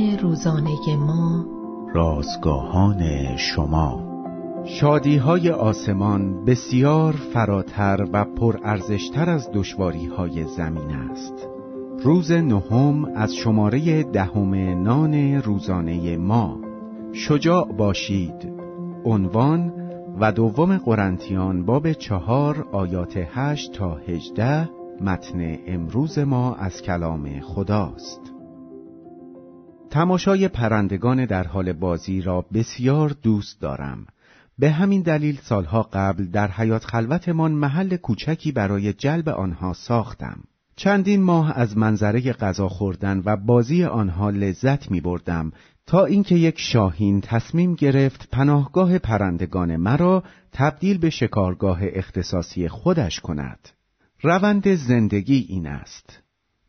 روزانه ما. رازگاهان شما. شادی های آسمان بسیار فراتر و پرارزشتر از دشواری های زمین است. روز نهم از شماره دهم نان روزانه ما. شجاع باشید. عنوان و دوم قرنتیان باب چهار آیات هشت تا هجده متن امروز ما از کلام خداست. تماشای پرندگان در حال بازی را بسیار دوست دارم به همین دلیل سالها قبل در حیات خلوتمان محل کوچکی برای جلب آنها ساختم چندین ماه از منظره غذا خوردن و بازی آنها لذت می بردم تا اینکه یک شاهین تصمیم گرفت پناهگاه پرندگان مرا تبدیل به شکارگاه اختصاصی خودش کند. روند زندگی این است.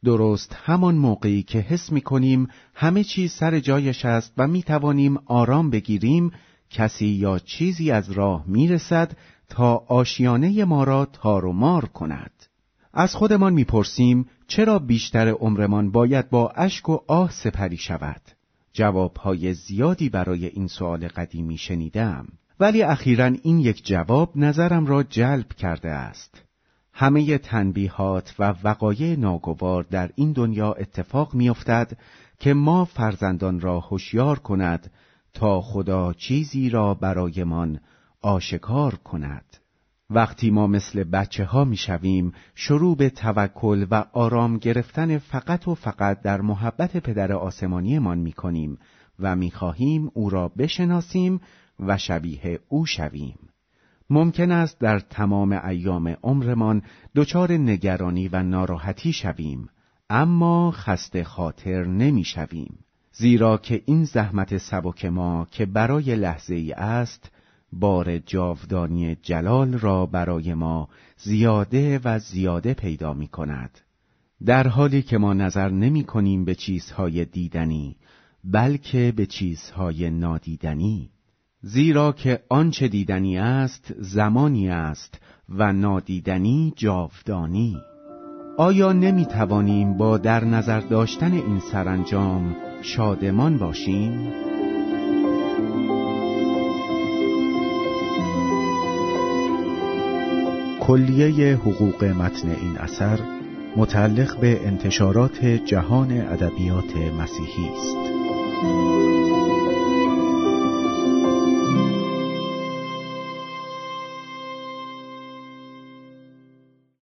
درست همان موقعی که حس می کنیم همه چیز سر جایش است و می توانیم آرام بگیریم کسی یا چیزی از راه می رسد تا آشیانه ما را تار و مار کند. از خودمان می‌پرسیم چرا بیشتر عمرمان باید با اشک و آه سپری شود؟ جوابهای زیادی برای این سوال قدیمی شنیدم ولی اخیرا این یک جواب نظرم را جلب کرده است. همه تنبیهات و وقایع ناگوار در این دنیا اتفاق میافتد که ما فرزندان را هوشیار کند تا خدا چیزی را برایمان آشکار کند. وقتی ما مثل بچه ها می شویم شروع به توکل و آرام گرفتن فقط و فقط در محبت پدر آسمانیمان می کنیم و می خواهیم او را بشناسیم و شبیه او شویم. ممکن است در تمام ایام عمرمان دچار نگرانی و ناراحتی شویم اما خسته خاطر نمی شویم. زیرا که این زحمت سبک ما که برای لحظه ای است بار جاودانی جلال را برای ما زیاده و زیاده پیدا می کند. در حالی که ما نظر نمی کنیم به چیزهای دیدنی بلکه به چیزهای نادیدنی زیرا که آنچه دیدنی است زمانی است و نادیدنی جاودانی آیا نمی توانیم با در نظر داشتن این سرانجام شادمان باشیم؟ کلیه حقوق متن این اثر متعلق به انتشارات جهان ادبیات مسیحی است.